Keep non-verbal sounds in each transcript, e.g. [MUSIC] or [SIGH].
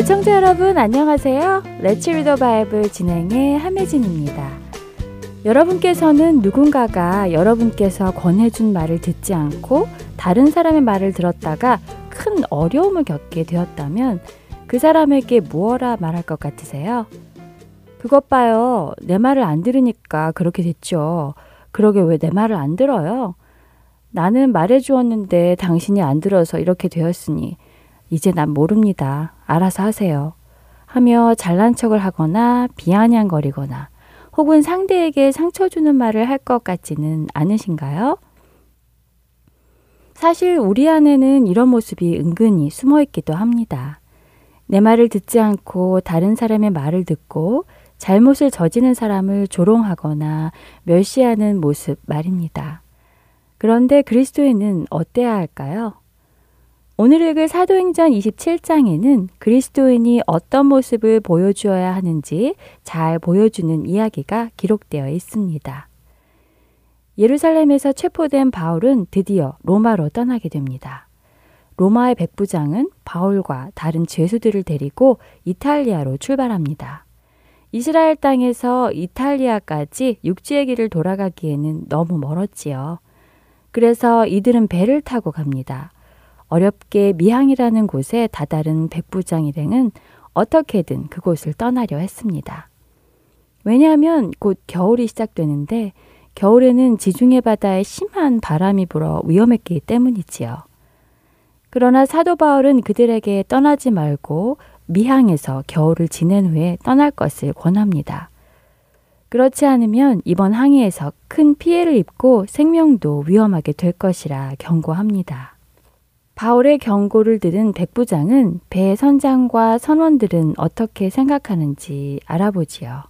애청자 여러분 안녕하세요. 레츠 리더 바이블 진행의 함혜진입니다. 여러분께서는 누군가가 여러분께서 권해준 말을 듣지 않고 다른 사람의 말을 들었다가 큰 어려움을 겪게 되었다면 그 사람에게 무엇라 말할 것 같으세요? 그것 봐요. 내 말을 안 들으니까 그렇게 됐죠. 그러게 왜 내 말을 안 들어요? 나는 말해 주었는데 당신이 안 들어서 이렇게 되었으니 이제 난 모릅니다. 알아서 하세요. 하며 잘난 척을 하거나 비아냥거리거나 혹은 상대에게 상처 주는 말을 할 것 같지는 않으신가요? 사실 우리 안에는 이런 모습이 은근히 숨어 있기도 합니다. 내 말을 듣지 않고 다른 사람의 말을 듣고 잘못을 저지른 사람을 조롱하거나 멸시하는 모습 말입니다. 그런데 그리스도인은 어때야 할까요? 오늘 읽을 사도행전 27장에는 그리스도인이 어떤 모습을 보여주어야 하는지 잘 보여주는 이야기가 기록되어 있습니다. 예루살렘에서 체포된 바울은 드디어 로마로 떠나게 됩니다. 로마의 백부장은 바울과 다른 죄수들을 데리고 이탈리아로 출발합니다. 이스라엘 땅에서 이탈리아까지 육지의 길을 돌아가기에는 너무 멀었지요. 그래서 이들은 배를 타고 갑니다. 어렵게 미항이라는 곳에 다다른 백부장 일행은 어떻게든 그곳을 떠나려 했습니다. 왜냐하면 곧 겨울이 시작되는데 겨울에는 지중해 바다에 심한 바람이 불어 위험했기 때문이지요. 그러나 사도 바울은 그들에게 떠나지 말고 미항에서 겨울을 지낸 후에 떠날 것을 권합니다. 그렇지 않으면 이번 항해에서 큰 피해를 입고 생명도 위험하게 될 것이라 경고합니다. 바울의 경고를 들은 백부장은 배 선장과 선원들은 어떻게 생각하는지 알아보지요.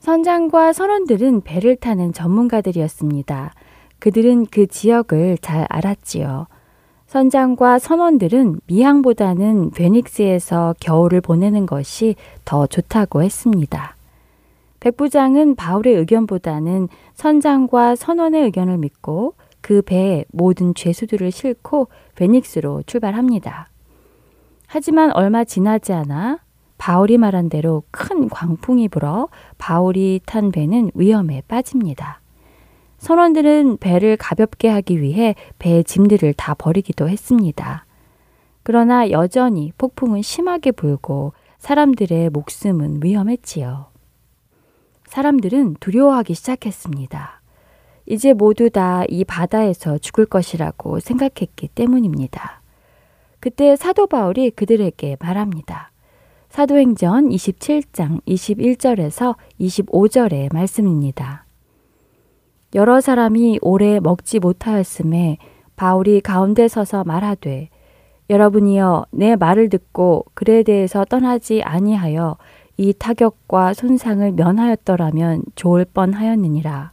선장과 선원들은 배를 타는 전문가들이었습니다. 그들은 그 지역을 잘 알았지요. 선장과 선원들은 미항보다는 베닉스에서 겨울을 보내는 것이 더 좋다고 했습니다. 백부장은 바울의 의견보다는 선장과 선원의 의견을 믿고 그 배에 모든 죄수들을 싣고 베닉스로 출발합니다. 하지만 얼마 지나지 않아 바울이 말한 대로 큰 광풍이 불어 바울이 탄 배는 위험에 빠집니다. 선원들은 배를 가볍게 하기 위해 배의 짐들을 다 버리기도 했습니다. 그러나 여전히 폭풍은 심하게 불고 사람들의 목숨은 위험했지요. 사람들은 두려워하기 시작했습니다. 이제 모두 다 이 바다에서 죽을 것이라고 생각했기 때문입니다. 그때 사도 바울이 그들에게 말합니다. 사도행전 27장 21절에서 25절의 말씀입니다. 여러 사람이 오래 먹지 못하였음에 바울이 가운데 서서 말하되 여러분이여 내 말을 듣고 글에 대해서 떠나지 아니하여 이 타격과 손상을 면하였더라면 좋을 뻔하였느니라.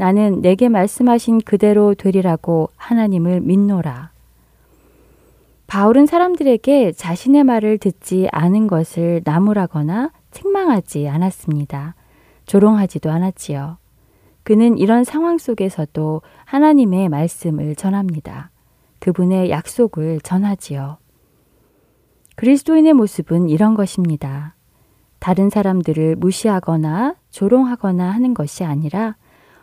나는 내게 말씀하신 그대로 되리라고 하나님을 믿노라. 바울은 사람들에게 자신의 말을 듣지 않은 것을 나무라거나 책망하지 않았습니다. 조롱하지도 않았지요. 그는 이런 상황 속에서도 하나님의 말씀을 전합니다. 그분의 약속을 전하지요. 그리스도인의 모습은 이런 것입니다. 다른 사람들을 무시하거나 조롱하거나 하는 것이 아니라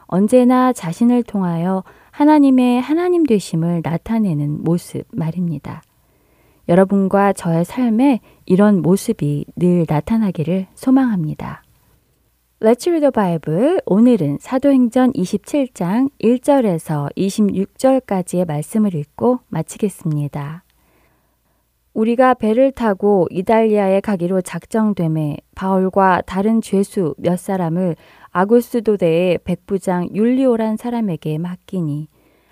언제나 자신을 통하여 하나님의 하나님 되심을 나타내는 모습 말입니다. 여러분과 저의 삶에 이런 모습이 늘 나타나기를 소망합니다. Let's read the Bible. 오늘은 사도행전 27장 1절에서 26절까지의 말씀을 읽고 마치겠습니다. 우리가 배를 타고 이달리아에 가기로 작정됨에 바울과 다른 죄수 몇 사람을 아구스도대의 백부장 율리오란 사람에게 맡기니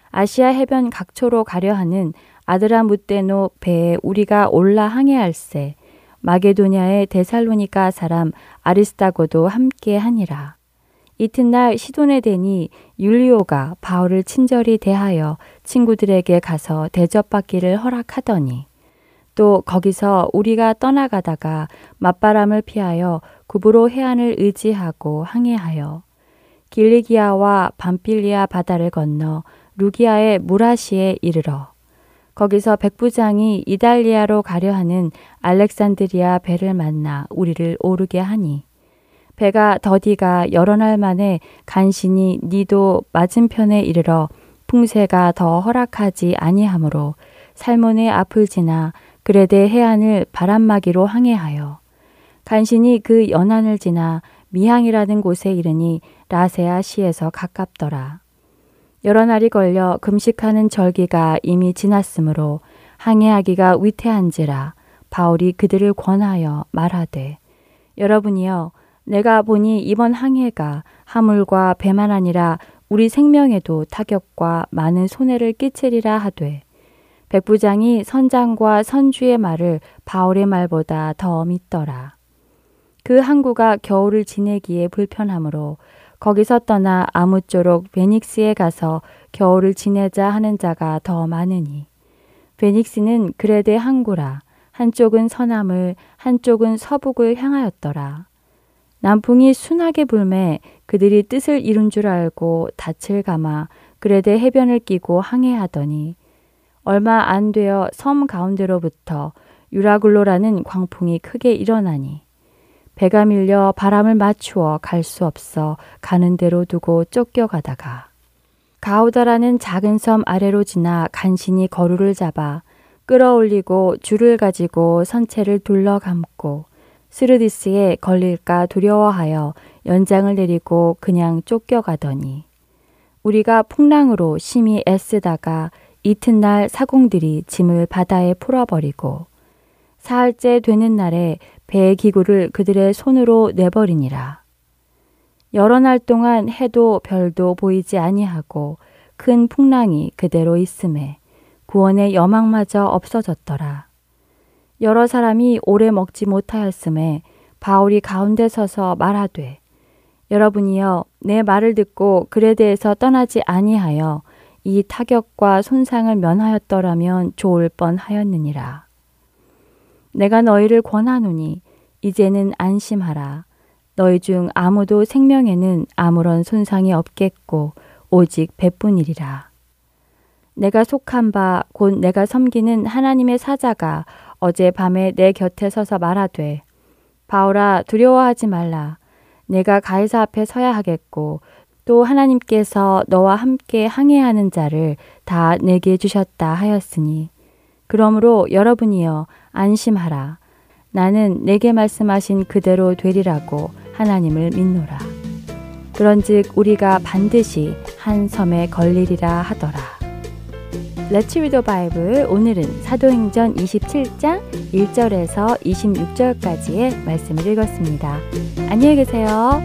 아시아 해변 각초로 가려 하는 아드라무테노 배에 우리가 올라 항해할세 마게도냐의 데살로니가 사람 아리스타고도 함께 하니라. 이튿날 시돈에 대니 율리오가 바울을 친절히 대하여 친구들에게 가서 대접받기를 허락하더니 또 거기서 우리가 떠나가다가 맞바람을 피하여 구브로 해안을 의지하고 항해하여 길리기아와 밤필리아 바다를 건너 루기아의 무라시에 이르러 거기서 백부장이 이달리아로 가려 하는 알렉산드리아 배를 만나 우리를 오르게 하니 배가 더디가 여러 날 만에 간신히 니도 맞은편에 이르러 풍세가 더 허락하지 아니하므로 살몬의 앞을 지나 그레데 해안을 바람막이로 항해하여 간신히 그 연안을 지나 미항이라는 곳에 이르니 라세아 시에서 가깝더라. 여러 날이 걸려 금식하는 절기가 이미 지났으므로 항해하기가 위태한지라 바울이 그들을 권하여 말하되 여러분이여 내가 보니 이번 항해가 하물과 배만 아니라 우리 생명에도 타격과 많은 손해를 끼치리라 하되 백부장이 선장과 선주의 말을 바울의 말보다 더 믿더라. 그 항구가 겨울을 지내기에 불편하므로 거기서 떠나 아무쪼록 베닉스에 가서 겨울을 지내자 하는 자가 더 많으니 베닉스는 그레데 항구라 한쪽은 서남을 한쪽은 서북을 향하였더라. 남풍이 순하게 불매 그들이 뜻을 이룬 줄 알고 닻을 감아 그레데 해변을 끼고 항해하더니 얼마 안 되어 섬 가운데로부터 유라굴로라는 광풍이 크게 일어나니 배가 밀려 바람을 맞추어 갈 수 없어 가는 대로 두고 쫓겨가다가 가우다라는 작은 섬 아래로 지나 간신히 거루를 잡아 끌어올리고 줄을 가지고 선체를 둘러감고 스르디스에 걸릴까 두려워하여 연장을 내리고 그냥 쫓겨가더니 우리가 풍랑으로 심히 애쓰다가 이튿날 사공들이 짐을 바다에 풀어버리고 사흘째 되는 날에 배의 기구를 그들의 손으로 내버리니라. 여러 날 동안 해도 별도 보이지 아니하고 큰 풍랑이 그대로 있음에 구원의 여망마저 없어졌더라. 여러 사람이 오래 먹지 못하였음에 바울이 가운데 서서 말하되 여러분이여 내 말을 듣고 그레데에서 떠나지 아니하여 이 타격과 손상을 면하였더라면 좋을 뻔하였느니라. 내가 너희를 권하노니 이제는 안심하라. 너희 중 아무도 생명에는 아무런 손상이 없겠고 오직 배뿐이리라. 내가 속한 바 곧 내가 섬기는 하나님의 사자가 어제 밤에 내 곁에 서서 말하되 바울아 두려워하지 말라. 내가 가이사 앞에 서야 하겠고 또 하나님께서 너와 함께 항해하는 자를 다 내게 주셨다 하였으니 그러므로 여러분이여 안심하라 나는 내게 말씀하신 그대로 되리라고 하나님을 믿노라 그런즉 우리가 반드시 한 섬에 걸리리라 하더라 read the Bible 오늘은 사도행전 27장 1절에서 26절까지의 말씀을 읽었습니다. 안녕히 계세요.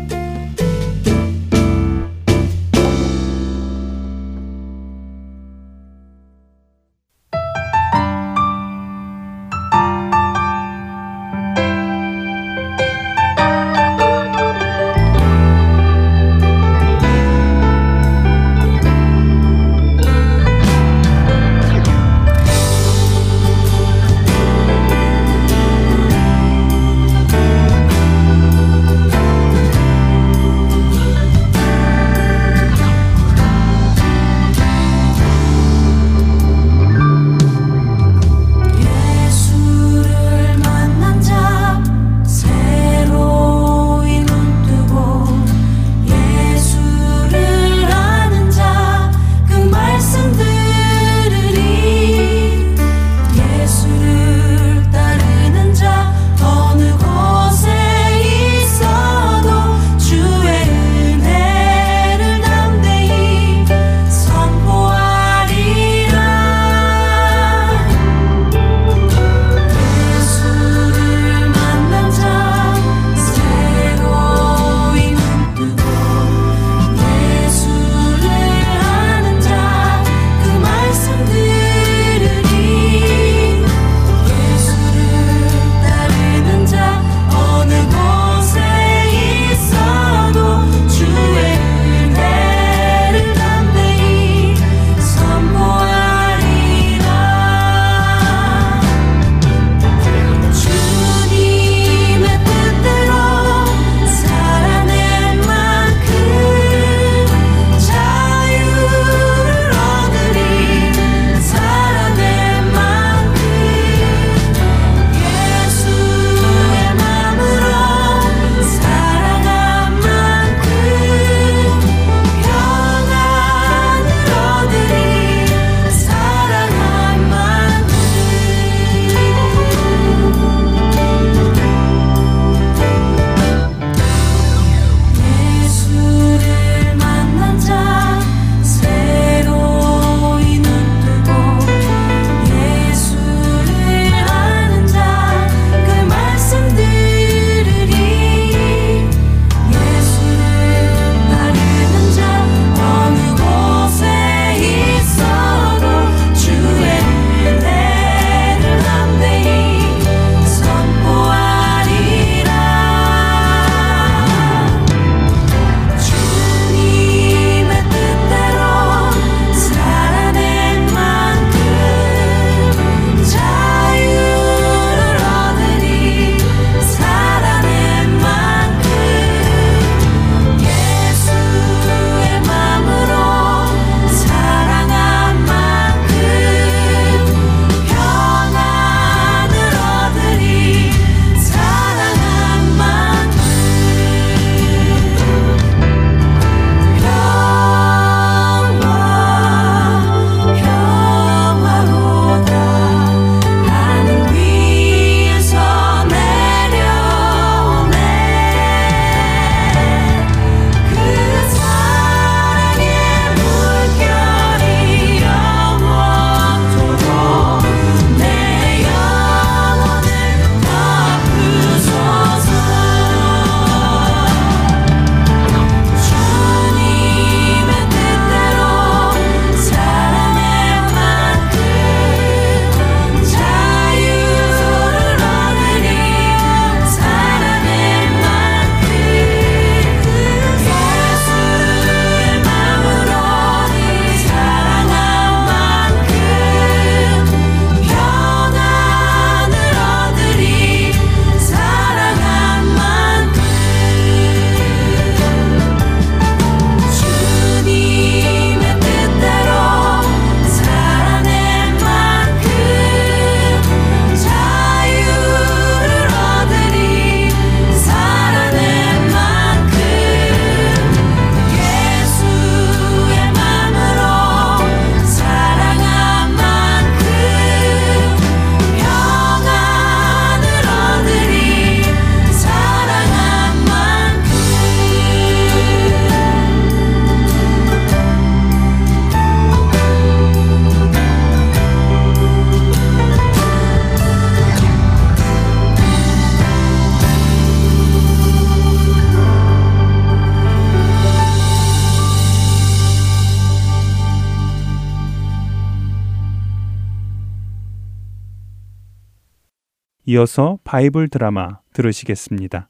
이어서 바이블 드라마 들으시겠습니다.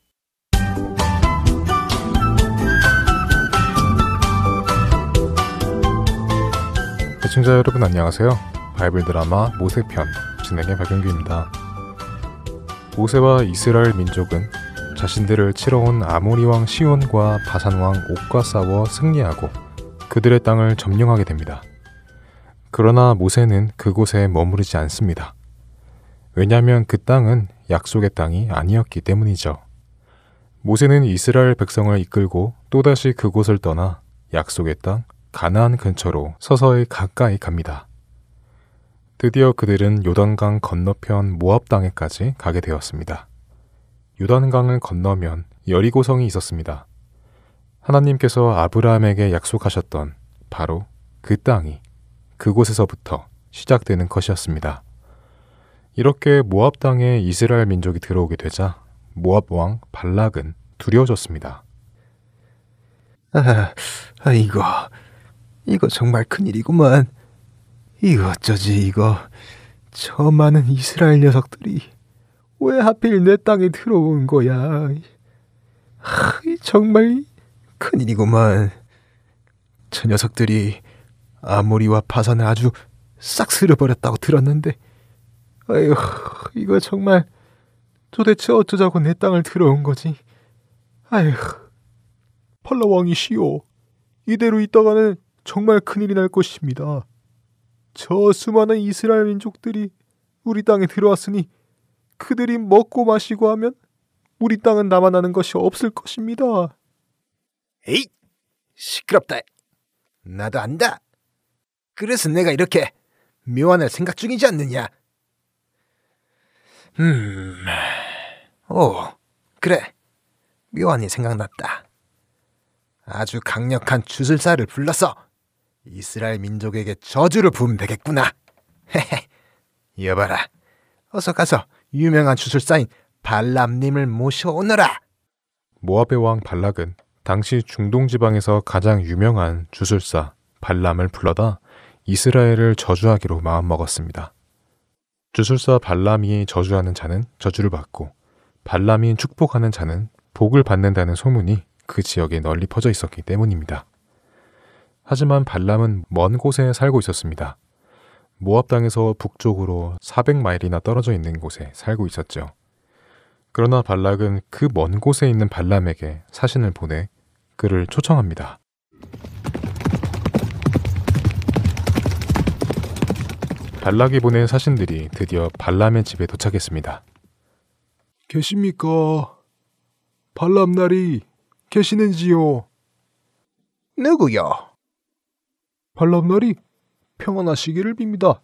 시청자 여러분 안녕하세요. 바이블 드라마 모세편 진행의 박영규입니다. 모세와 이스라엘 민족은 자신들을 치러온 아모리 왕 시온과 바산 왕 옥과 싸워 승리하고 그들의 땅을 점령하게 됩니다. 그러나 모세는 그곳에 머무르지 않습니다. 왜냐하면 그 땅은 약속의 땅이 아니었기 때문이죠. 모세는 이스라엘 백성을 이끌고 또다시 그곳을 떠나 약속의 땅 가나안 근처로 서서히 가까이 갑니다. 드디어 그들은 요단강 건너편 모압 땅에까지 가게 되었습니다. 요단강을 건너면 여리고성이 있었습니다. 하나님께서 아브라함에게 약속하셨던 바로 그 땅이 그곳에서부터 시작되는 것이었습니다. 이렇게 모압 땅에 이스라엘 민족이 들어오게 되자 모압 왕 발락은 두려워졌습니다. 아, 아 이거 이거 정말 큰일이구만. 이거 어쩌지 이거. 저 많은 이스라엘 녀석들이 왜 하필 내 땅에 들어온 거야. 하, 정말 큰일이구만. 저 녀석들이 아모리와 파산을 아주 싹 쓸어버렸다고 들었는데 아휴 이거 정말 도대체 어쩌자고 내 땅을 들어온 거지. 아휴 펄라왕이시오. 이대로 있다가는 정말 큰일이 날 것입니다. 저 수많은 이스라엘 민족들이 우리 땅에 들어왔으니 그들이 먹고 마시고 하면 우리 땅은 남아나는 것이 없을 것입니다. 에이, 시끄럽다. 나도 안다. 그래서 내가 이렇게 묘안을 생각 중이지 않느냐. 음, 오, 그래. 묘안이 생각났다. 아주 강력한 주술사를 불러서 이스라엘 민족에게 저주를 부으면 되겠구나. 헤헤. 여봐라. 어서 가서 유명한 주술사인 발람님을 모셔오너라. 모압의 왕 발락은 당시 중동 지방에서 가장 유명한 주술사 발람을 불러다 이스라엘을 저주하기로 마음먹었습니다. 주술사 발람이 저주하는 자는 저주를 받고 발람이 축복하는 자는 복을 받는다는 소문이 그 지역에 널리 퍼져 있었기 때문입니다. 하지만 발람은 먼 곳에 살고 있었습니다. 모압 땅에서 북쪽으로 400마일이나 떨어져 있는 곳에 살고 있었죠. 그러나 발락은 그 먼 곳에 있는 발람에게 사신을 보내 그를 초청합니다. 발락이 보낸 사신들이 드디어 발람의 집에 도착했습니다. 계십니까? 발람날이 계시는지요? 누구요? 발람날이 평안하시기를 빕니다.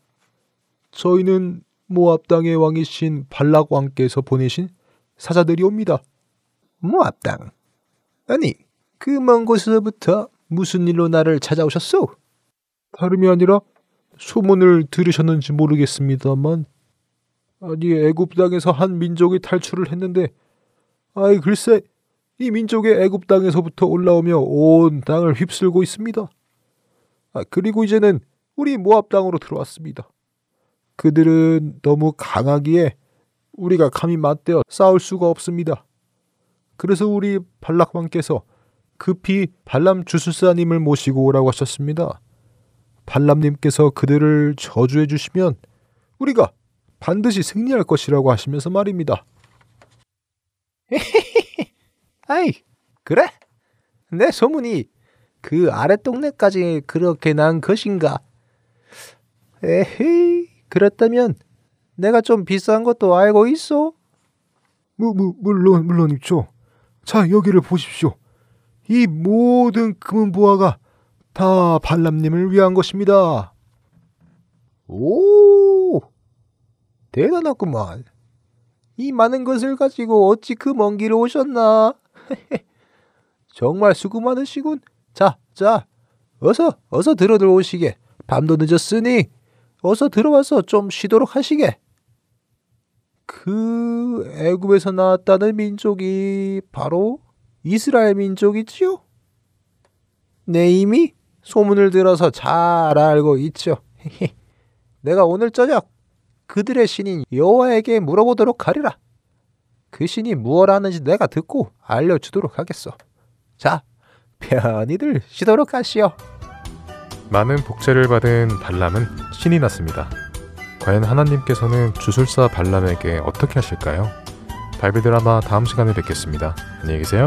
저희는 모압 땅의 왕이신 발락 왕께서 보내신 사자들이 옵니다. 모압 땅. 아니, 그 먼 곳에서부터 무슨 일로 나를 찾아오셨소? 다름이 아니라 소문을 들으셨는지 모르겠습니다만 아니 애굽 땅에서 한 민족이 탈출을 했는데 아이 글쎄 이 민족이 애굽 땅에서부터 올라오며 온 땅을 휩쓸고 있습니다. 아, 그리고 이제는 우리 모압 땅으로 들어왔습니다. 그들은 너무 강하기에 우리가 감히 맞대어 싸울 수가 없습니다. 그래서 우리 발락 왕께서 급히 발람 주술사님을 모시고 오라고 하셨습니다. 발람님께서 그들을 저주해 주시면 우리가 반드시 승리할 것이라고 하시면서 말입니다. [LAUGHS] 아이, 그래? 내 소문이 그 아래 동네까지 그렇게 난 것인가? 에헤이, 그렇다면 내가 좀 비싼 것도 알고 있어? 무, 무, 물론, 물론 있죠. 자, 여기를 보십시오. 이 모든 금은 보화가 다 발람님을 위한 것입니다. 오, 대단하구만. 이 많은 것을 가지고 어찌 그 먼 길을 오셨나? [LAUGHS] 정말 수고 많으시군. 자, 자, 어서, 어서 들어 들어오시게. 밤도 늦었으니 어서 들어와서 좀 쉬도록 하시게. 그 애굽에서 나왔다는 민족이 바로 이스라엘 민족이지요? 내 이미 소문을 들어서 잘 알고 있죠. [LAUGHS] 내가 오늘 저녁 그들의 신인 여호와에게 물어보도록 하리라. 그 신이 무엇 하는지 내가 듣고 알려주도록 하겠어. 자, 편히들 쉬도록 하시오. 많은 복제를 받은 발람은 신이 났습니다. 과연 하나님께서는 주술사 발람에게 어떻게 하실까요? 바이블 드라마 다음 시간에 뵙겠습니다. 안녕히 계세요.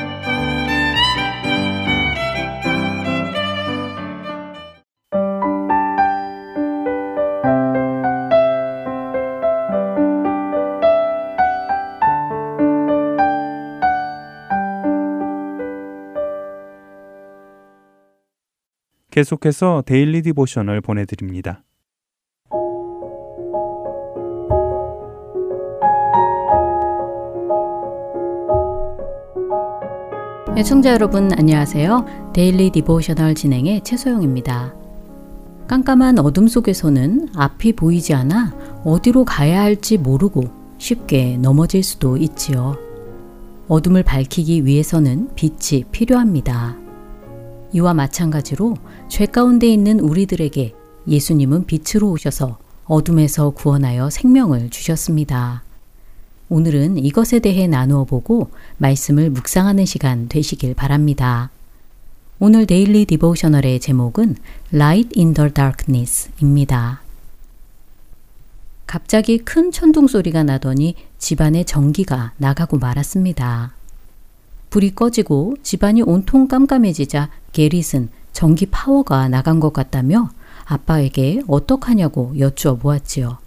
계속해서 Daily Devotional 보내드립니다. 애청자 여러분 안녕하세요. Daily Devotional 진행의 최소영입니다. 깜깜한 어둠 속에서는 앞이 보이지 않아 어디로 가야 할지 모르고 쉽게 넘어질 수도 있지요. 어둠을 밝히기 위해서는 빛이 필요합니다. 이와 마찬가지로 죄 가운데 있는 우리들에게 예수님은 빛으로 오셔서 어둠에서 구원하여 생명을 주셨습니다. 오늘은 이것에 대해 나누어 보고 말씀을 묵상하는 시간 되시길 바랍니다. 오늘 데일리 디보셔널의 제목은 Light in the Darkness입니다. 갑자기 큰 천둥 소리가 나더니 집안의 전기가 나가고 말았습니다. 불이 꺼지고 집안이 온통 깜깜해지자 게릿은 전기 파워가 나간 것 같다며 아빠에게 어떡하냐고 여쭈어 보았지요.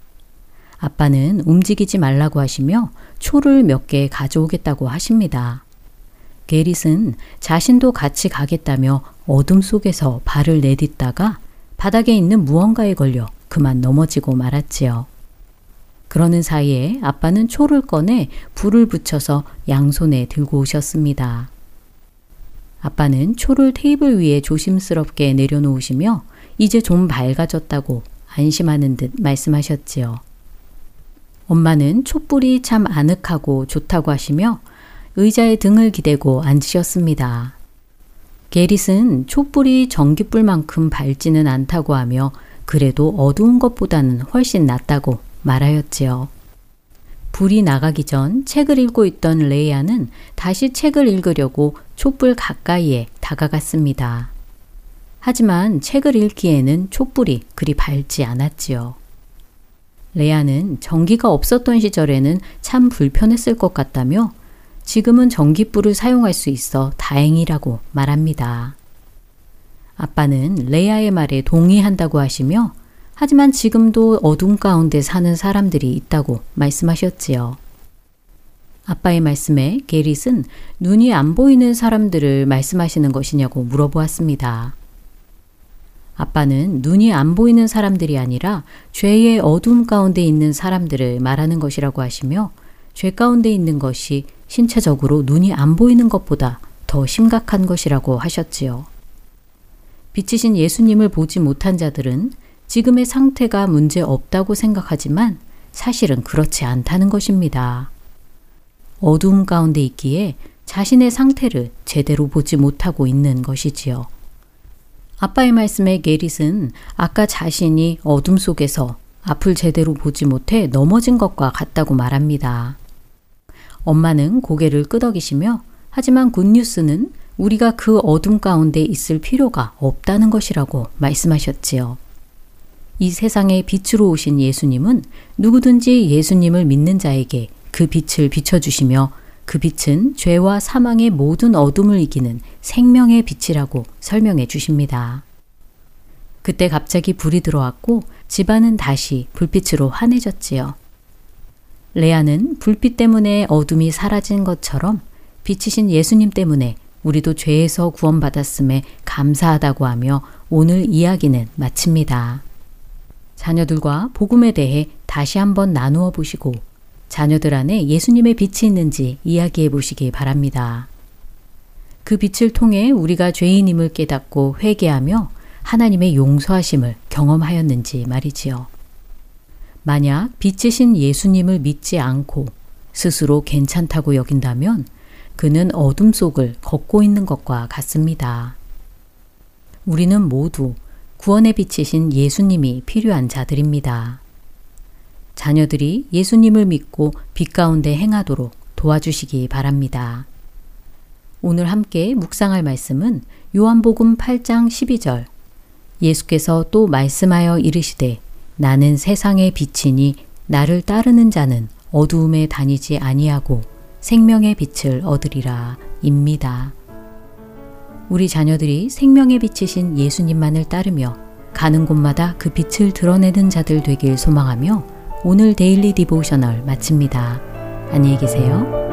아빠는 움직이지 말라고 하시며 초를 몇 개 가져오겠다고 하십니다. 게릿은 자신도 같이 가겠다며 어둠 속에서 발을 내딛다가 바닥에 있는 무언가에 걸려 그만 넘어지고 말았지요. 그러는 사이에 아빠는 초를 꺼내 불을 붙여서 양손에 들고 오셨습니다. 아빠는 초를 테이블 위에 조심스럽게 내려놓으시며 이제 좀 밝아졌다고 안심하는 듯 말씀하셨지요. 엄마는 촛불이 참 아늑하고 좋다고 하시며 의자에 등을 기대고 앉으셨습니다. 게릿은 촛불이 전기불만큼 밝지는 않다고 하며 그래도 어두운 것보다는 훨씬 낫다고 말하였지요. 불이 나가기 전 책을 읽고 있던 레이아는 다시 책을 읽으려고 촛불 가까이에 다가갔습니다. 하지만 책을 읽기에는 촛불이 그리 밝지 않았지요. 레아는 전기가 없었던 시절에는 참 불편했을 것 같다며 지금은 전기불을 사용할 수 있어 다행이라고 말합니다. 아빠는 레아의 말에 동의한다고 하시며 하지만 지금도 어둠 가운데 사는 사람들이 있다고 말씀하셨지요. 아빠의 말씀에 게릿은 눈이 안 보이는 사람들을 말씀하시는 것이냐고 물어보았습니다. 아빠는 눈이 안 보이는 사람들이 아니라 죄의 어둠 가운데 있는 사람들을 말하는 것이라고 하시며 죄 가운데 있는 것이 신체적으로 눈이 안 보이는 것보다 더 심각한 것이라고 하셨지요. 빛이신 예수님을 보지 못한 자들은 지금의 상태가 문제 없다고 생각하지만 사실은 그렇지 않다는 것입니다. 어두움 가운데 있기에 자신의 상태를 제대로 보지 못하고 있는 것이지요. 아빠의 말씀에 게릿은 아까 자신이 어둠 속에서 앞을 제대로 보지 못해 넘어진 것과 같다고 말합니다. 엄마는 고개를 끄덕이시며 하지만 굿뉴스는 우리가 그 어둠 가운데 있을 필요가 없다는 것이라고 말씀하셨지요. 이 세상에 빛으로 오신 예수님은 누구든지 예수님을 믿는 자에게 그 빛을 비춰주시며 그 빛은 죄와 사망의 모든 어둠을 이기는 생명의 빛이라고 설명해 주십니다. 그때 갑자기 불이 들어왔고 집안은 다시 불빛으로 환해졌지요. 레아는 불빛 때문에 어둠이 사라진 것처럼 빛이신 예수님 때문에 우리도 죄에서 구원받았음에 감사하다고 하며 오늘 이야기는 마칩니다. 자녀들과 복음에 대해 다시 한번 나누어 보시고 자녀들 안에 예수님의 빛이 있는지 이야기해 보시기 바랍니다. 그 빛을 통해 우리가 죄인임을 깨닫고 회개하며 하나님의 용서하심을 경험하였는지 말이지요. 만약 빛이신 예수님을 믿지 않고 스스로 괜찮다고 여긴다면 그는 어둠 속을 걷고 있는 것과 같습니다. 우리는 모두 구원의 빛이신 예수님이 필요한 자들입니다. 자녀들이 예수님을 믿고 빛 가운데 행하도록 도와주시기 바랍니다. 오늘 함께 묵상할 말씀은 요한복음 8장 12절. 예수께서 또 말씀하여 이르시되 나는 세상의 빛이니 나를 따르는 자는 어두움에 다니지 아니하고 생명의 빛을 얻으리라 입니다. 우리 자녀들이 생명의 빛이신 예수님만을 따르며 가는 곳마다 그 빛을 드러내는 자들 되길 소망하며 오늘 Daily Devotional 마칩니다. 안녕히 계세요.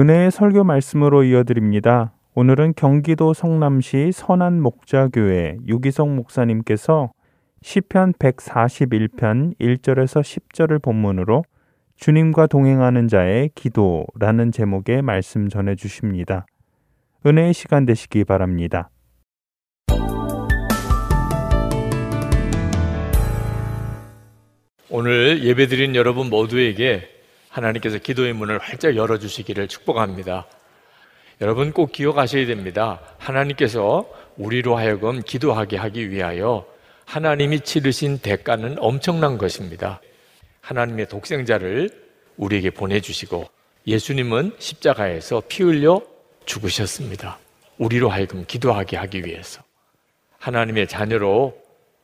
은혜의 설교 말씀으로 이어드립니다. 오늘은 경기도 성남시 선한 목자교회 유기성 목사님께서 시편 141편 1절에서 10절을 본문으로 주님과 동행하는 자의 기도라는 제목의 말씀 전해 주십니다. 은혜의 시간 되시기 바랍니다. 오늘 예배드린 여러분 모두에게 하나님께서 기도의 문을 활짝 열어주시기를 축복합니다. 여러분 꼭 기억하셔야 됩니다. 하나님께서 우리로 하여금 기도하게 하기 위하여 하나님이 치르신 대가는 엄청난 것입니다. 하나님의 독생자를 우리에게 보내주시고 예수님은 십자가에서 피 흘려 죽으셨습니다. 우리로 하여금 기도하게 하기 위해서. 하나님의 자녀로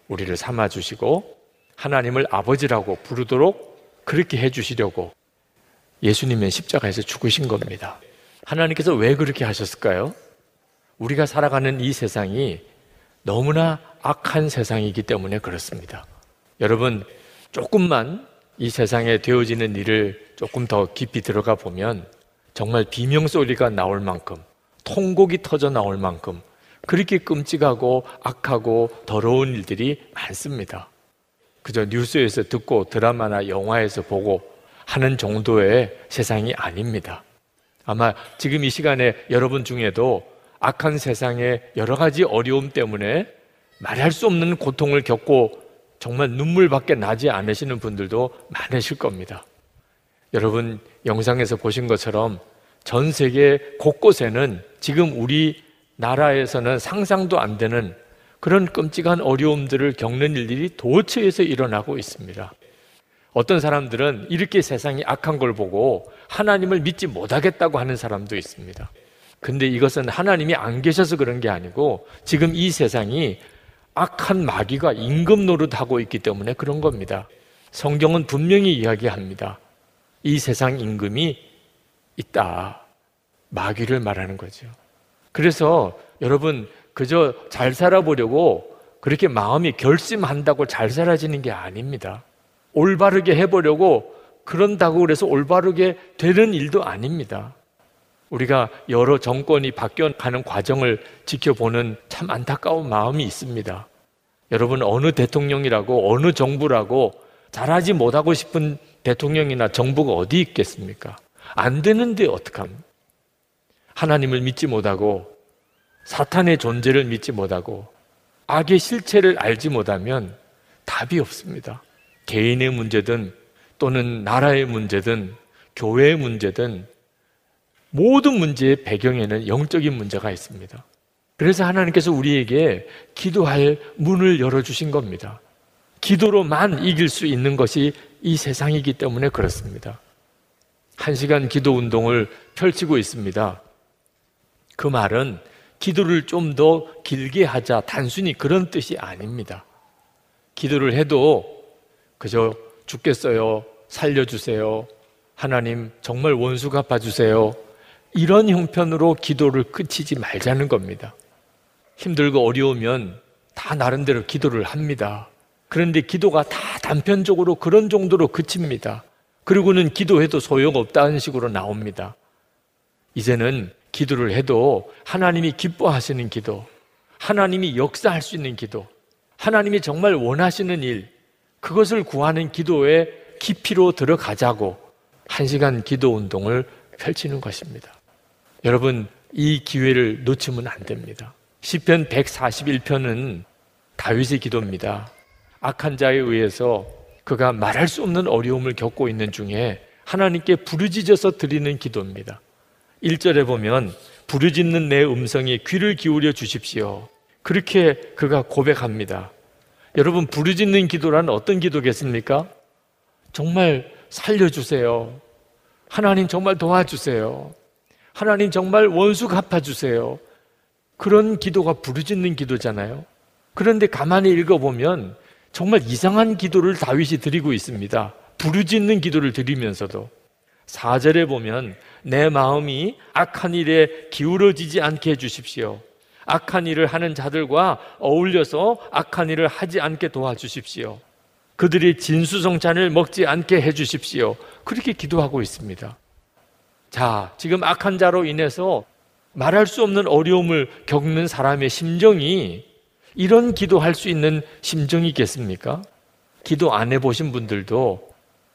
우리를 삼아주시고 하나님을 아버지라고 부르도록 그렇게 해주시려고 예수님은 십자가에서 죽으신 겁니다. 하나님께서 왜 그렇게 하셨을까요? 우리가 살아가는 이 세상이 너무나 악한 세상이기 때문에 그렇습니다. 여러분, 조금만 이 세상에 되어지는 일을 조금 더 깊이 들어가 보면 정말 비명소리가 나올 만큼, 통곡이 터져 나올 만큼 그렇게 끔찍하고 악하고 더러운 일들이 많습니다. 그저 뉴스에서 듣고 드라마나 영화에서 보고 하는 정도의 세상이 아닙니다. 아마 지금 이 시간에 여러분 중에도 악한 세상의 여러 가지 어려움 때문에 말할 수 없는 고통을 겪고 정말 눈물밖에 나지 않으시는 분들도 많으실 겁니다. 여러분 영상에서 보신 것처럼 전 세계 곳곳에는 지금 우리 나라에서는 상상도 안 되는 그런 끔찍한 어려움들을 겪는 일들이 도처에서 일어나고 있습니다. 어떤 사람들은 이렇게 세상이 악한 걸 보고 하나님을 믿지 못하겠다고 하는 사람도 있습니다. 근데 이것은 하나님이 안 계셔서 그런 게 아니고 지금 이 세상이 악한 마귀가 임금 노릇하고 있기 때문에 그런 겁니다. 성경은 분명히 이야기합니다. 이 세상 임금이 있다. 마귀를 말하는 거죠. 그래서 여러분 그저 잘 살아보려고 그렇게 마음이 결심한다고 잘 살아지는 게 아닙니다. 올바르게 해보려고 그런다고 그래서 올바르게 되는 일도 아닙니다. 우리가 여러 정권이 바뀌어가는 과정을 지켜보는 참 안타까운 마음이 있습니다. 여러분, 어느 대통령이라고, 어느 정부라고 잘하지 못하고 싶은 대통령이나 정부가 어디 있겠습니까? 안 되는데 어떡합니까? 하나님을 믿지 못하고, 사탄의 존재를 믿지 못하고, 악의 실체를 알지 못하면 답이 없습니다. 개인의 문제든 또는 나라의 문제든 교회의 문제든 모든 문제의 배경에는 영적인 문제가 있습니다. 그래서 하나님께서 우리에게 기도할 문을 열어주신 겁니다. 기도로만 이길 수 있는 것이 이 세상이기 때문에 그렇습니다. 한 시간 기도 운동을 펼치고 있습니다. 그 말은 기도를 좀 더 길게 하자, 단순히 그런 뜻이 아닙니다. 기도를 해도 그저 죽겠어요. 살려주세요. 하나님, 정말 원수 갚아주세요. 이런 형편으로 기도를 그치지 말자는 겁니다. 힘들고 어려우면 다 나름대로 기도를 합니다. 그런데 기도가 다 단편적으로 그런 정도로 그칩니다. 그리고는 기도해도 소용없다는 식으로 나옵니다. 이제는 기도를 해도 하나님이 기뻐하시는 기도, 하나님이 역사할 수 있는 기도, 하나님이 정말 원하시는 일, 그것을 구하는 기도에 깊이로 들어가자고 한 시간 기도 운동을 펼치는 것입니다. 여러분, 이 기회를 놓치면 안 됩니다. 시편 141편은 다윗의 기도입니다. 악한 자에 의해서 그가 말할 수 없는 어려움을 겪고 있는 중에 하나님께 부르짖어서 드리는 기도입니다. 1절에 보면 부르짖는 내 음성에 귀를 기울여 주십시오. 그렇게 그가 고백합니다. 여러분 부르짖는 기도란 어떤 기도겠습니까? 정말 살려주세요. 하나님 정말 도와주세요. 하나님 정말 원수 갚아주세요. 그런 기도가 부르짖는 기도잖아요. 그런데 가만히 읽어보면 정말 이상한 기도를 다윗이 드리고 있습니다. 부르짖는 기도를 드리면서도 4절에 보면 내 마음이 악한 일에 기울어지지 않게 해주십시오. 악한 일을 하는 자들과 어울려서 악한 일을 하지 않게 도와주십시오. 그들이 진수성찬을 먹지 않게 해주십시오. 그렇게 기도하고 있습니다. 자, 지금 악한 자로 인해서 말할 수 없는 어려움을 겪는 사람의 심정이 이런 기도할 수 있는 심정이겠습니까? 기도 안 해보신 분들도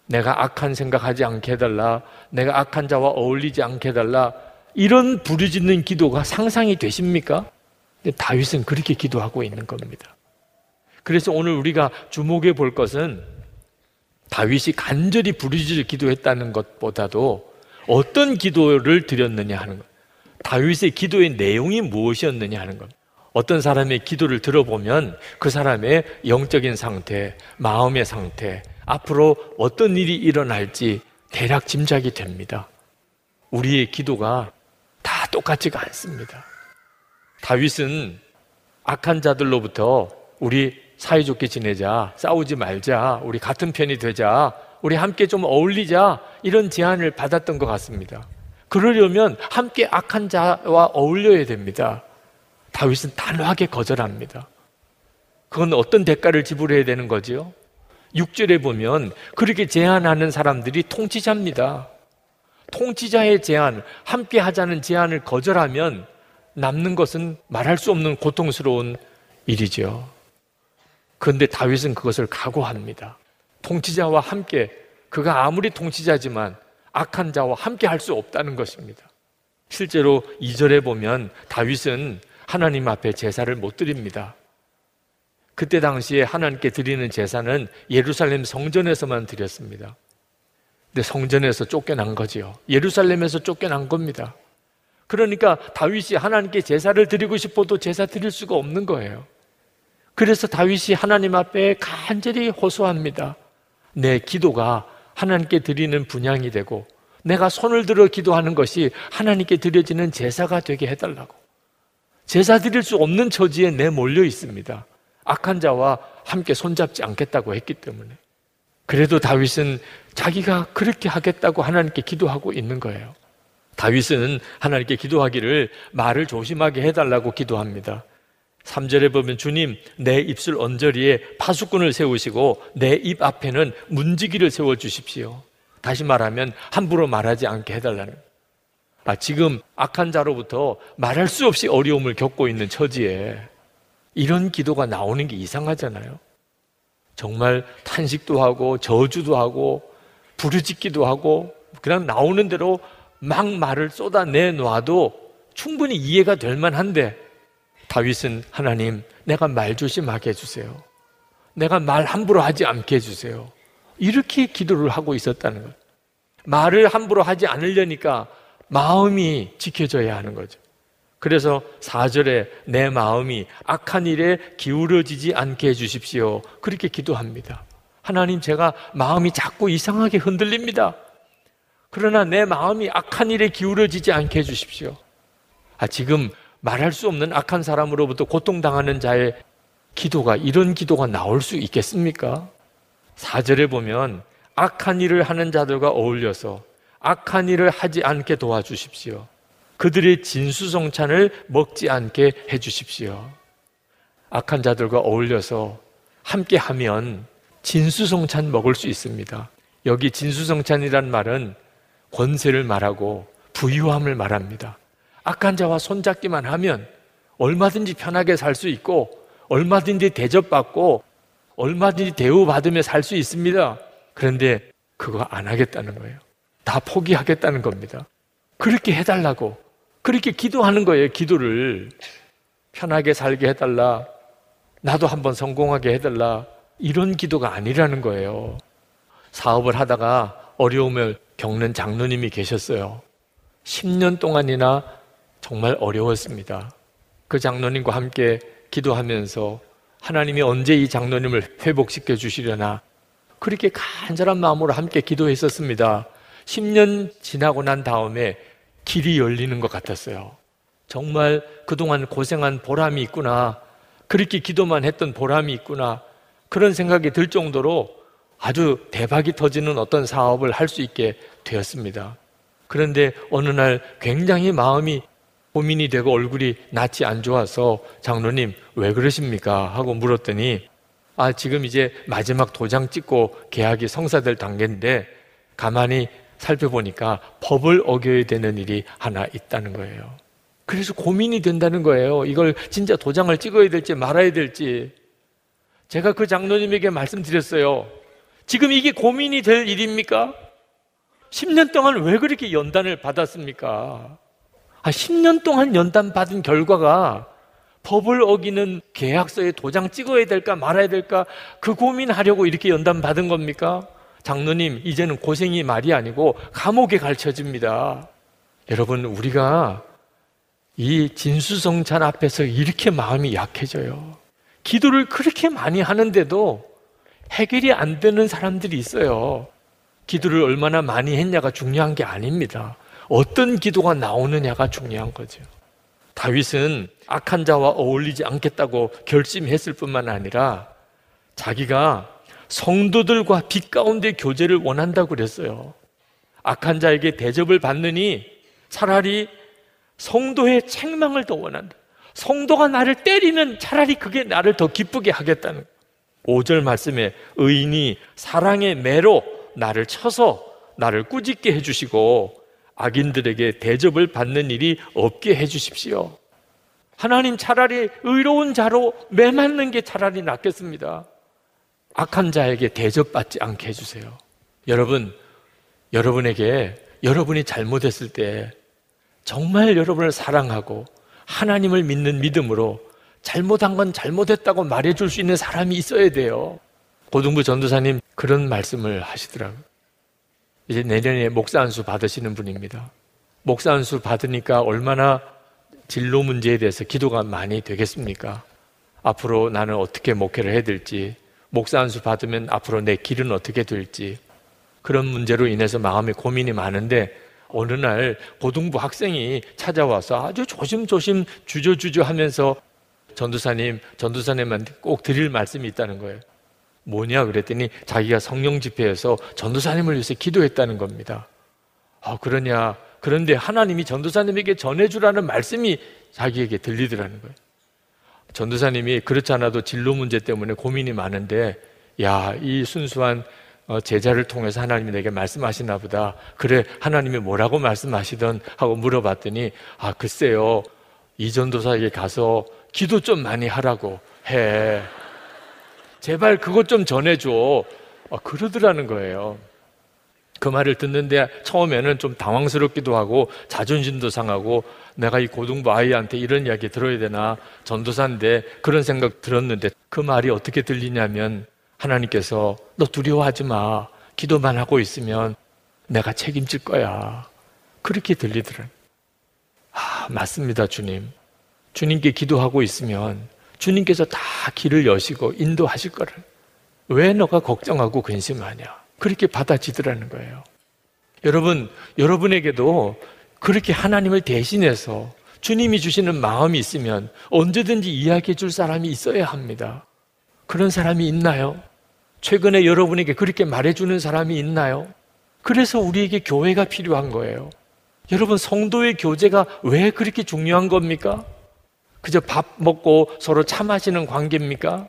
내가 악한 생각하지 않게 해달라, 내가 악한 자와 어울리지 않게 해달라, 이런 부르짖는 기도가 상상이 되십니까? 다윗은 그렇게 기도하고 있는 겁니다. 그래서 오늘 우리가 주목해 볼 것은 다윗이 간절히 부르짖어 기도했다는 것보다도 어떤 기도를 드렸느냐 하는 것. 다윗의 기도의 내용이 무엇이었느냐 하는 것. 어떤 사람의 기도를 들어보면 그 사람의 영적인 상태, 마음의 상태, 앞으로 어떤 일이 일어날지 대략 짐작이 됩니다. 우리의 기도가 다 똑같지가 않습니다. 다윗은 악한 자들로부터 우리 사이좋게 지내자, 싸우지 말자, 우리 같은 편이 되자, 우리 함께 좀 어울리자, 이런 제안을 받았던 것 같습니다. 그러려면 함께 악한 자와 어울려야 됩니다. 다윗은 단호하게 거절합니다. 그건 어떤 대가를 지불해야 되는 거지요? 6절에 보면 그렇게 제안하는 사람들이 통치자입니다. 통치자의 제안, 함께 하자는 제안을 거절하면 남는 것은 말할 수 없는 고통스러운 일이죠. 그런데 다윗은 그것을 각오합니다. 통치자와 함께 그가 아무리 통치자지만 악한 자와 함께 할 수 없다는 것입니다. 실제로 2절에 보면 다윗은 하나님 앞에 제사를 못 드립니다. 그때 당시에 하나님께 드리는 제사는 예루살렘 성전에서만 드렸습니다. 근데 성전에서 쫓겨난 거지요. 예루살렘에서 쫓겨난 겁니다. 그러니까 다윗이 하나님께 제사를 드리고 싶어도 제사 드릴 수가 없는 거예요. 그래서 다윗이 하나님 앞에 간절히 호소합니다. 내 기도가 하나님께 드리는 분양이 되고 내가 손을 들어 기도하는 것이 하나님께 드려지는 제사가 되게 해달라고. 제사 드릴 수 없는 처지에 내 몰려 있습니다. 악한 자와 함께 손잡지 않겠다고 했기 때문에. 그래도 다윗은 자기가 그렇게 하겠다고 하나님께 기도하고 있는 거예요. 다윗은 하나님께 기도하기를 말을 조심하게 해달라고 기도합니다. 3절에 보면 주님 내 입술 언저리에 파수꾼을 세우시고 내 입 앞에는 문지기를 세워 주십시오. 다시 말하면 함부로 말하지 않게 해달라는. 아, 지금 악한 자로부터 말할 수 없이 어려움을 겪고 있는 처지에 이런 기도가 나오는 게 이상하잖아요. 정말 탄식도 하고 저주도 하고 부르짖기도 하고 그냥 나오는 대로 막 말을 쏟아내 놔도 충분히 이해가 될 만한데 다윗은 하나님 내가 말 조심하게 해주세요. 내가 말 함부로 하지 않게 해주세요. 이렇게 기도를 하고 있었다는 거예요. 말을 함부로 하지 않으려니까 마음이 지켜져야 하는 거죠. 그래서 4절에 내 마음이 악한 일에 기울어지지 않게 해주십시오. 그렇게 기도합니다. 하나님 제가 마음이 자꾸 이상하게 흔들립니다. 그러나 내 마음이 악한 일에 기울어지지 않게 해주십시오. 아, 지금 말할 수 없는 악한 사람으로부터 고통당하는 자의 기도가 이런 기도가 나올 수 있겠습니까? 4절에 보면 악한 일을 하는 자들과 어울려서 악한 일을 하지 않게 도와주십시오. 그들의 진수성찬을 먹지 않게 해주십시오. 악한 자들과 어울려서 함께 하면 진수성찬 먹을 수 있습니다. 여기 진수성찬이란 말은 권세를 말하고 부유함을 말합니다. 악한 자와 손잡기만 하면 얼마든지 편하게 살 수 있고 얼마든지 대접받고 얼마든지 대우받으며 살 수 있습니다. 그런데 그거 안 하겠다는 거예요. 다 포기하겠다는 겁니다. 그렇게 해달라고. 그렇게 기도하는 거예요, 기도를. 편하게 살게 해달라. 나도 한번 성공하게 해달라. 이런 기도가 아니라는 거예요. 사업을 하다가 어려움을 겪는 장로님이 계셨어요. 10년 동안이나 정말 어려웠습니다. 그 장로님과 함께 기도하면서 하나님이 언제 이 장로님을 회복시켜 주시려나 그렇게 간절한 마음으로 함께 기도했었습니다. 10년 지나고 난 다음에 길이 열리는 것 같았어요. 정말 그동안 고생한 보람이 있구나. 그렇게 기도만 했던 보람이 있구나. 그런 생각이 들 정도로 아주 대박이 터지는 어떤 사업을 할 수 있게 되었습니다. 그런데 어느 날 굉장히 마음이 고민이 되고 얼굴이 낯이 안 좋아서 장로님 왜 그러십니까? 하고 물었더니 아, 지금 이제 마지막 도장 찍고 계약이 성사될 단계인데 가만히 살펴보니까 법을 어겨야 되는 일이 하나 있다는 거예요. 그래서 고민이 된다는 거예요. 이걸 진짜 도장을 찍어야 될지 말아야 될지. 제가 그 장로님에게 말씀드렸어요. 지금 이게 고민이 될 일입니까? 10년 동안 왜 그렇게 연단을 받았습니까? 아, 10년 동안 연단 받은 결과가 법을 어기는 계약서에 도장 찍어야 될까 말아야 될까 그 고민하려고 이렇게 연단 받은 겁니까? 장로님, 이제는 고생이 말이 아니고 감옥에 갇혀집니다. 여러분, 우리가 이 진수성찬 앞에서 이렇게 마음이 약해져요. 기도를 그렇게 많이 하는데도 해결이 안 되는 사람들이 있어요. 기도를 얼마나 많이 했냐가 중요한 게 아닙니다. 어떤 기도가 나오느냐가 중요한 거죠. 다윗은 악한 자와 어울리지 않겠다고 결심했을 뿐만 아니라 자기가 성도들과 빛 가운데 교제를 원한다고 그랬어요. 악한 자에게 대접을 받느니 차라리 성도의 책망을 더 원한다. 성도가 나를 때리면 차라리 그게 나를 더 기쁘게 하겠다는 5절 말씀에 의인이 사랑의 매로 나를 쳐서 나를 꾸짖게 해주시고 악인들에게 대접을 받는 일이 없게 해주십시오. 하나님 차라리 의로운 자로 매 맞는 게 차라리 낫겠습니다. 악한 자에게 대접받지 않게 해주세요. 여러분, 여러분에게 여러분이 잘못했을 때 정말 여러분을 사랑하고 하나님을 믿는 믿음으로 잘못한 건 잘못했다고 말해줄 수 있는 사람이 있어야 돼요. 고등부 전도사님 그런 말씀을 하시더라고요. 이제 내년에 목사 안수 받으시는 분입니다. 목사 안수 받으니까 얼마나 진로 문제에 대해서 기도가 많이 되겠습니까? 앞으로 나는 어떻게 목회를 해야 될지, 목사 안수 받으면 앞으로 내 길은 어떻게 될지, 그런 문제로 인해서 마음에 고민이 많은데 어느 날 고등부 학생이 찾아와서 아주 조심조심 주저주저 하면서 전도사님, 전도사님한테 꼭 드릴 말씀이 있다는 거예요. 뭐냐 그랬더니 자기가 성령 집회에서 전도사님을 위해서 기도했다는 겁니다. 아, 그러냐. 그런데 하나님이 전도사님에게 전해주라는 말씀이 자기에게 들리더라는 거예요. 전도사님이 그렇지 않아도 진로 문제 때문에 고민이 많은데, 야, 이 순수한 어, 제자를 통해서 하나님이 내게 말씀하시나 보다. 그래, 하나님이 뭐라고 말씀하시던 하고 물어봤더니, 아, 글쎄요. 이 전도사에게 가서 기도 좀 많이 하라고 해. 제발 그것 좀 전해줘. 아, 그러더라는 거예요. 그 말을 듣는데 처음에는 좀 당황스럽기도 하고 자존심도 상하고 내가 이 고등부 아이한테 이런 이야기 들어야 되나 전도사인데 그런 생각 들었는데 그 말이 어떻게 들리냐면 하나님께서 너 두려워하지 마. 기도만 하고 있으면 내가 책임질 거야. 그렇게 들리더라. 아, 맞습니다, 주님. 주님께 기도하고 있으면 주님께서 다 길을 여시고 인도하실 거를 왜 너가 걱정하고 근심하냐? 그렇게 받아지더라는 거예요. 여러분, 여러분에게도 그렇게 하나님을 대신해서 주님이 주시는 마음이 있으면 언제든지 이야기해 줄 사람이 있어야 합니다. 그런 사람이 있나요? 최근에 여러분에게 그렇게 말해주는 사람이 있나요? 그래서 우리에게 교회가 필요한 거예요. 여러분, 성도의 교제가 왜 그렇게 중요한 겁니까? 그저 밥 먹고 서로 차 마시는 관계입니까?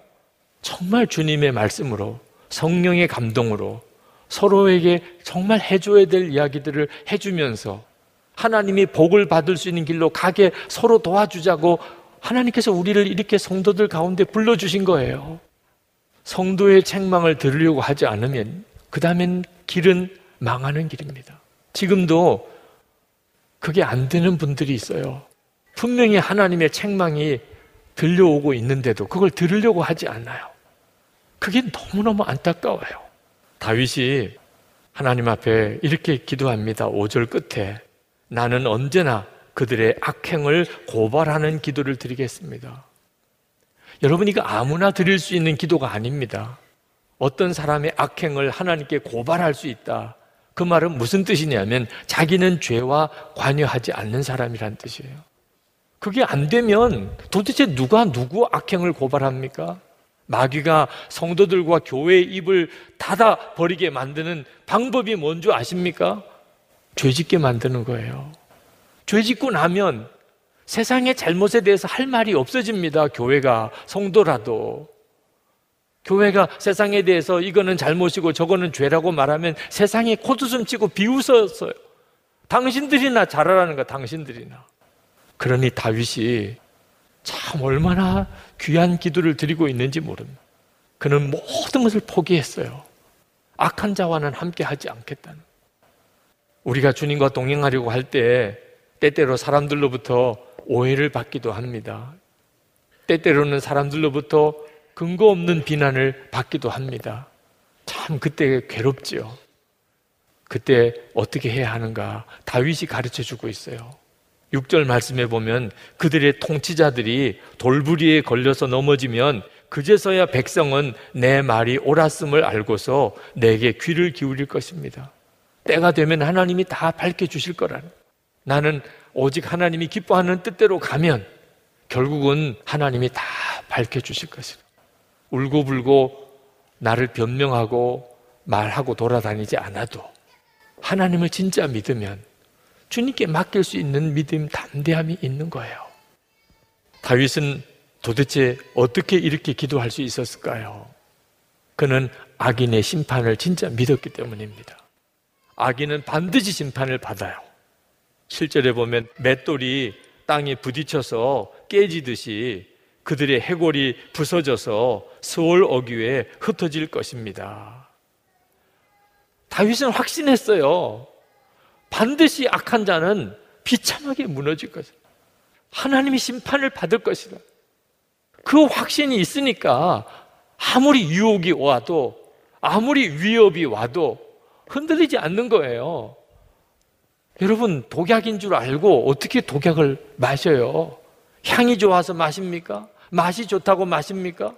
정말 주님의 말씀으로, 성령의 감동으로 서로에게 정말 해줘야 될 이야기들을 해주면서 하나님이 복을 받을 수 있는 길로 가게 서로 도와주자고 하나님께서 우리를 이렇게 성도들 가운데 불러주신 거예요. 성도의 책망을 들으려고 하지 않으면 그 다음엔 길은 망하는 길입니다. 지금도 그게 안 되는 분들이 있어요. 분명히 하나님의 책망이 들려오고 있는데도 그걸 들으려고 하지 않아요. 그게 너무너무 안타까워요. 다윗이 하나님 앞에 이렇게 기도합니다. 5절 끝에 나는 언제나 그들의 악행을 고발하는 기도를 드리겠습니다. 여러분 이거 아무나 드릴 수 있는 기도가 아닙니다. 어떤 사람의 악행을 하나님께 고발할 수 있다. 그 말은 무슨 뜻이냐면 자기는 죄와 관여하지 않는 사람이란 뜻이에요. 그게 안 되면 도대체 누가 누구 악행을 고발합니까? 마귀가 성도들과 교회의 입을 닫아 버리게 만드는 방법이 뭔지 아십니까? 죄 짓게 만드는 거예요. 죄 짓고 나면 세상의 잘못에 대해서 할 말이 없어집니다. 교회가 성도라도 교회가 세상에 대해서 이거는 잘못이고 저거는 죄라고 말하면 세상이 코웃음 치고 비웃었어요. 당신들이나 잘하라는 거 당신들이나. 그러니 다윗이 참 얼마나 귀한 기도를 드리고 있는지 모릅니다. 그는 모든 것을 포기했어요. 악한 자와는 함께 하지 않겠다는. 우리가 주님과 동행하려고 할 때 때때로 사람들로부터 오해를 받기도 합니다. 때때로는 사람들로부터 근거 없는 비난을 받기도 합니다. 참 그때 괴롭지요. 그때 어떻게 해야 하는가 다윗이 가르쳐 주고 있어요. 6절 말씀에 보면 그들의 통치자들이 돌부리에 걸려서 넘어지면 그제서야 백성은 내 말이 옳았음을 알고서 내게 귀를 기울일 것입니다. 때가 되면 하나님이 다 밝혀 주실 거라는. 나는 오직 하나님이 기뻐하는 뜻대로 가면 결국은 하나님이 다 밝혀 주실 것이다. 울고불고 나를 변명하고 말하고 돌아다니지 않아도 하나님을 진짜 믿으면 주님께 맡길 수 있는 믿음, 담대함이 있는 거예요. 다윗은 도대체 어떻게 이렇게 기도할 수 있었을까요? 그는 악인의 심판을 진짜 믿었기 때문입니다. 악인은 반드시 심판을 받아요. 실제로 보면 맷돌이 땅에 부딪혀서 깨지듯이 그들의 해골이 부서져서 스올 어귀에 흩어질 것입니다. 다윗은 확신했어요. 반드시 악한 자는 비참하게 무너질 것이다. 하나님이 심판을 받을 것이다. 그 확신이 있으니까 아무리 유혹이 와도 아무리 위협이 와도 흔들리지 않는 거예요. 여러분, 독약인 줄 알고 어떻게 독약을 마셔요? 향이 좋아서 마십니까? 맛이 좋다고 마십니까?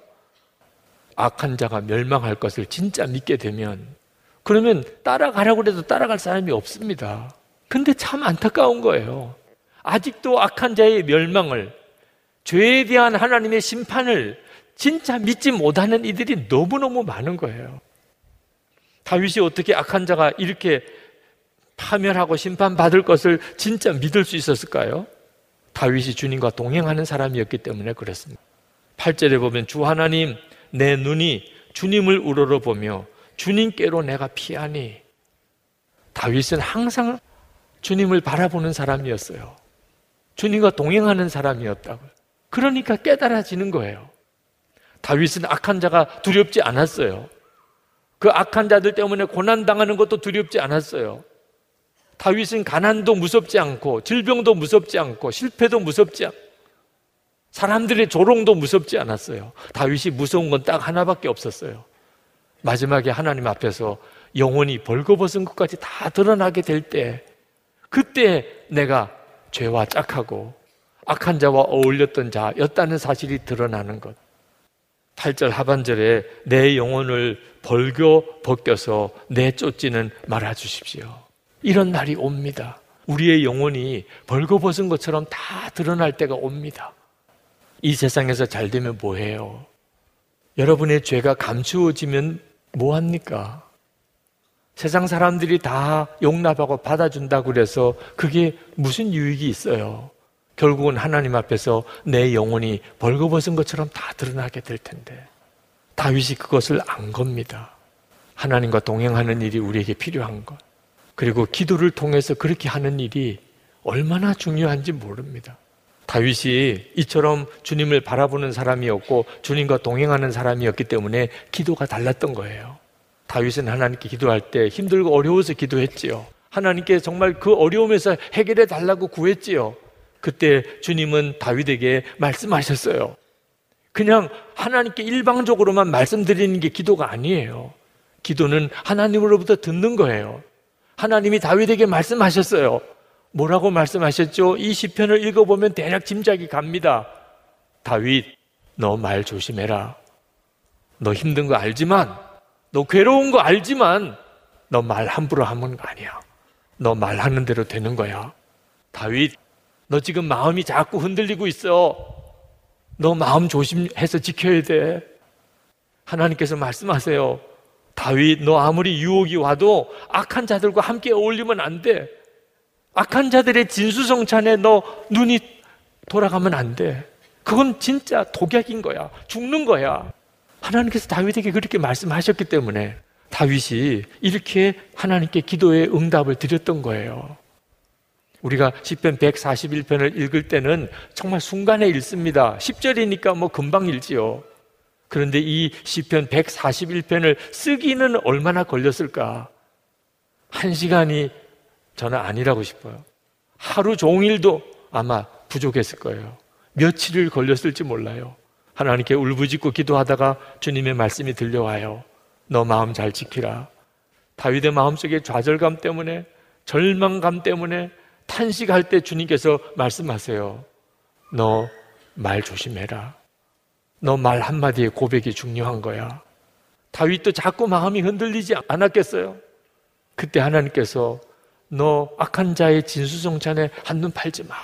악한 자가 멸망할 것을 진짜 믿게 되면 그러면 따라가라고 해도 따라갈 사람이 없습니다. 근데 참 안타까운 거예요. 아직도 악한 자의 멸망을 죄에 대한 하나님의 심판을 진짜 믿지 못하는 이들이 너무너무 많은 거예요. 다윗이 어떻게 악한 자가 이렇게 파멸하고 심판받을 것을 진짜 믿을 수 있었을까요? 다윗이 주님과 동행하는 사람이었기 때문에 그렇습니다. 8절에 보면 주 하나님 내 눈이 주님을 우러러 보며 주님께로 내가 피하니 다윗은 항상 주님을 바라보는 사람이었어요. 주님과 동행하는 사람이었다고요. 그러니까 깨달아지는 거예요. 다윗은 악한 자가 두렵지 않았어요. 그 악한 자들 때문에 고난당하는 것도 두렵지 않았어요. 다윗은 가난도 무섭지 않고 질병도 무섭지 않고 실패도 무섭지 않고 사람들의 조롱도 무섭지 않았어요. 다윗이 무서운 건 딱 하나밖에 없었어요. 마지막에 하나님 앞에서 영원히 벌거벗은 것까지 다 드러나게 될 때, 그때 내가 죄와 짝하고 악한 자와 어울렸던 자였다는 사실이 드러나는 것. 8절 하반절에 내 영혼을 벌겨 벗겨서 내쫓지는 말아 주십시오. 이런 날이 옵니다. 우리의 영혼이 벌거벗은 것처럼 다 드러날 때가 옵니다. 이 세상에서 잘 되면 뭐해요? 여러분의 죄가 감추어지면 뭐 합니까? 세상 사람들이 다 용납하고 받아준다고 그래서 그게 무슨 유익이 있어요? 결국은 하나님 앞에서 내 영혼이 벌거벗은 것처럼 다 드러나게 될 텐데 다윗이 그것을 안 겁니다. 하나님과 동행하는 일이 우리에게 필요한 것. 그리고 기도를 통해서 그렇게 하는 일이 얼마나 중요한지 모릅니다. 다윗이 이처럼 주님을 바라보는 사람이었고 주님과 동행하는 사람이었기 때문에 기도가 달랐던 거예요. 다윗은 하나님께 기도할 때 힘들고 어려워서 기도했지요. 하나님께 정말 그 어려움에서 해결해 달라고 구했지요. 그때 주님은 다윗에게 말씀하셨어요. 그냥 하나님께 일방적으로만 말씀드리는 게 기도가 아니에요. 기도는 하나님으로부터 듣는 거예요. 하나님이 다윗에게 말씀하셨어요. 뭐라고 말씀하셨죠? 이 시편을 읽어보면 대략 짐작이 갑니다. 다윗, 너 말 조심해라. 너 힘든 거 알지만, 너 괴로운 거 알지만, 너 말 함부로 거 아니야. 너 말하는 대로 되는 거야. 다윗, 너 지금 마음이 자꾸 흔들리고 있어. 너 마음 조심해서 지켜야 돼. 하나님께서 말씀하세요. 다윗, 너 아무리 유혹이 와도 악한 자들과 함께 어울리면 안 돼. 악한 자들의 진수성찬에 너 눈이 돌아가면 안 돼. 그건 진짜 독약인 거야. 죽는 거야. 하나님께서 다윗에게 그렇게 말씀하셨기 때문에 다윗이 이렇게 하나님께 기도의 응답을 드렸던 거예요. 우리가 시편 141편을 읽을 때는 정말 순간에 읽습니다. 10절이니까 뭐 금방 읽지요. 그런데 이 시편 141편을 쓰기는 얼마나 걸렸을까? 한 시간이 저는 아니라고 싶어요. 하루 종일도 아마 부족했을 거예요. 며칠을 걸렸을지 몰라요. 하나님께 울부짖고 기도하다가 주님의 말씀이 들려와요. 너 마음 잘 지키라. 다윗의 마음속에 좌절감 때문에 절망감 때문에 탄식할 때 주님께서 말씀하세요. 너 말 조심해라. 너 말 한마디의 고백이 중요한 거야. 다윗도 자꾸 마음이 흔들리지 않았겠어요? 그때 하나님께서 너 악한 자의 진수성찬에 한눈 팔지 마.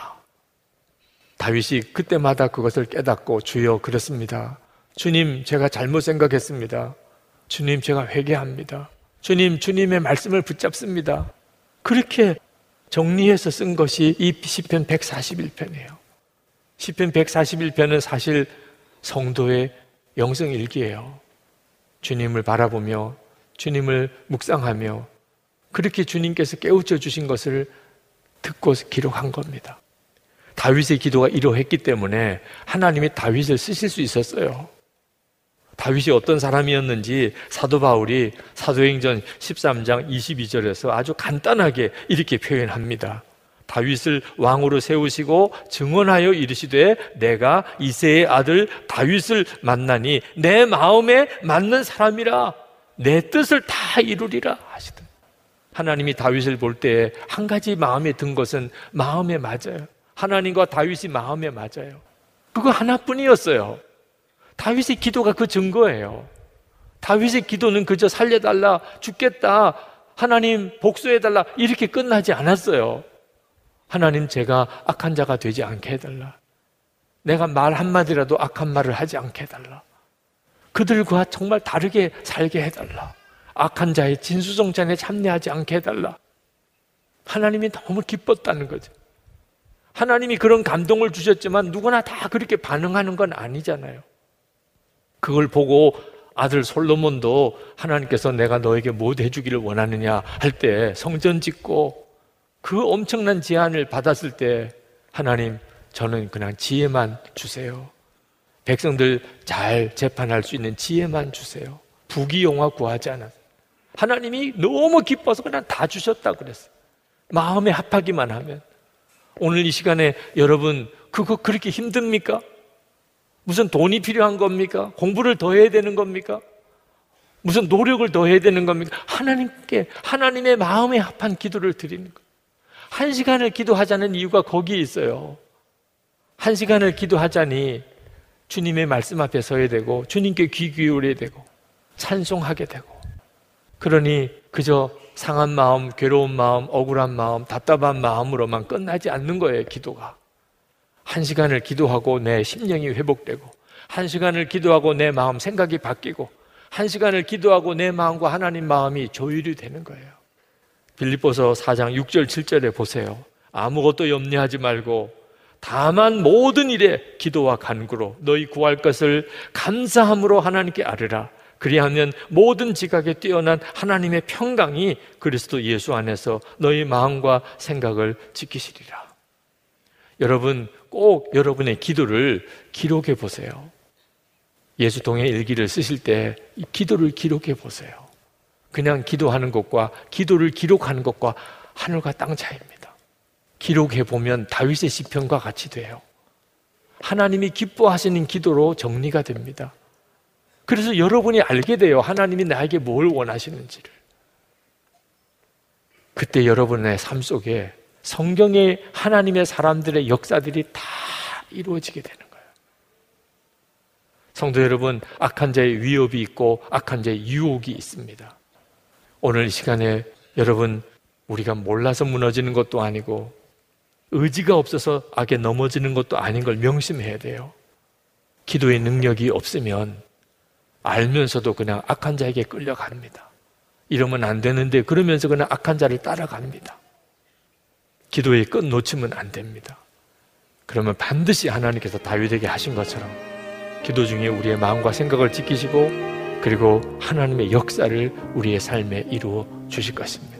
다윗이 그때마다 그것을 깨닫고 주여 그랬습니다. 주님, 제가 잘못 생각했습니다. 주님, 제가 회개합니다. 주님, 주님의 말씀을 붙잡습니다. 그렇게 정리해서 쓴 것이 이 시편 141편이에요. 시편 141편은 사실 성도의 영성 일기예요. 주님을 바라보며 주님을 묵상하며 그렇게 주님께서 깨우쳐 주신 것을 듣고 기록한 겁니다. 다윗의 기도가 이러했기 때문에 하나님이 다윗을 쓰실 수 있었어요. 다윗이 어떤 사람이었는지 사도 바울이 사도행전 13장 22절에서 아주 간단하게 이렇게 표현합니다. 다윗을 왕으로 세우시고 증언하여 이르시되 내가 이세의 아들 다윗을 만나니 내 마음에 맞는 사람이라 내 뜻을 다 이루리라 하나님이 다윗을 볼 때 한 가지 마음에 든 것은 마음에 맞아요. 하나님과 다윗이 마음에 맞아요. 그거 하나뿐이었어요. 다윗의 기도가 그 증거예요. 다윗의 기도는 그저 살려달라, 죽겠다, 하나님 복수해달라, 이렇게 끝나지 않았어요. 하나님 제가 악한 자가 되지 않게 해달라. 내가 말 한마디라도 악한 말을 하지 않게 해달라. 그들과 정말 다르게 살게 해달라. 악한 자의 진수성찬에 참여하지 않게 해달라. 하나님이 너무 기뻤다는 거죠. 하나님이 그런 감동을 주셨지만 누구나 다 그렇게 반응하는 건 아니잖아요. 그걸 보고 아들 솔로몬도 하나님께서 내가 너에게 뭐 해주기를 원하느냐 할 때 성전 짓고 그 엄청난 제안을 받았을 때 하나님 저는 그냥 지혜만 주세요. 백성들 잘 재판할 수 있는 지혜만 주세요. 부귀영화 구하지 않았어요. 하나님이 너무 기뻐서 그냥 다 주셨다 그랬어요. 마음에 합하기만 하면. 오늘 이 시간에 여러분 그거 그렇게 힘듭니까? 무슨 돈이 필요한 겁니까? 공부를 더 해야 되는 겁니까? 무슨 노력을 더 해야 되는 겁니까? 하나님께 하나님의 마음에 합한 기도를 드리는 거. 한 시간을 기도하자는 이유가 거기에 있어요. 한 시간을 기도하자니 주님의 말씀 앞에 서야 되고 주님께 귀 기울여야 되고 찬송하게 되고 그러니 그저 상한 마음, 괴로운 마음, 억울한 마음, 답답한 마음으로만 끝나지 않는 거예요, 기도가. 한 시간을 기도하고 내 심령이 회복되고, 한 시간을 기도하고 내 마음 생각이 바뀌고, 한 시간을 기도하고 내 마음과 하나님 마음이 조율이 되는 거예요. 빌립보서 4장 6절 7절에 보세요. 아무것도 염려하지 말고 다만 모든 일에 기도와 간구로 너희 구할 것을 감사함으로 하나님께 아뢰라. 그리하면 모든 지각에 뛰어난 하나님의 평강이 그리스도 예수 안에서 너희 마음과 생각을 지키시리라. 여러분 꼭 여러분의 기도를 기록해 보세요. 예수 동의 일기를 쓰실 때 기도를 기록해 보세요. 그냥 기도하는 것과 기도를 기록하는 것과 하늘과 땅 차이입니다. 기록해 보면 다윗의 시편과 같이 돼요. 하나님이 기뻐하시는 기도로 정리가 됩니다. 그래서 여러분이 알게 돼요. 하나님이 나에게 뭘 원하시는지를. 그때 여러분의 삶 속에 성경의 하나님의 사람들의 역사들이 다 이루어지게 되는 거예요. 성도 여러분, 악한 자의 위협이 있고 악한 자의 유혹이 있습니다. 오늘 이 시간에 여러분, 우리가 몰라서 무너지는 것도 아니고 의지가 없어서 악에 넘어지는 것도 아닌 걸 명심해야 돼요. 기도의 능력이 없으면 알면서도 그냥 악한 자에게 끌려갑니다. 이러면 안 되는데 그러면서 그냥 악한 자를 따라갑니다. 기도의 끝 놓치면 안 됩니다. 그러면 반드시 하나님께서 다윗에게 하신 것처럼 기도 중에 우리의 마음과 생각을 지키시고 그리고 하나님의 역사를 우리의 삶에 이루어 주실 것입니다.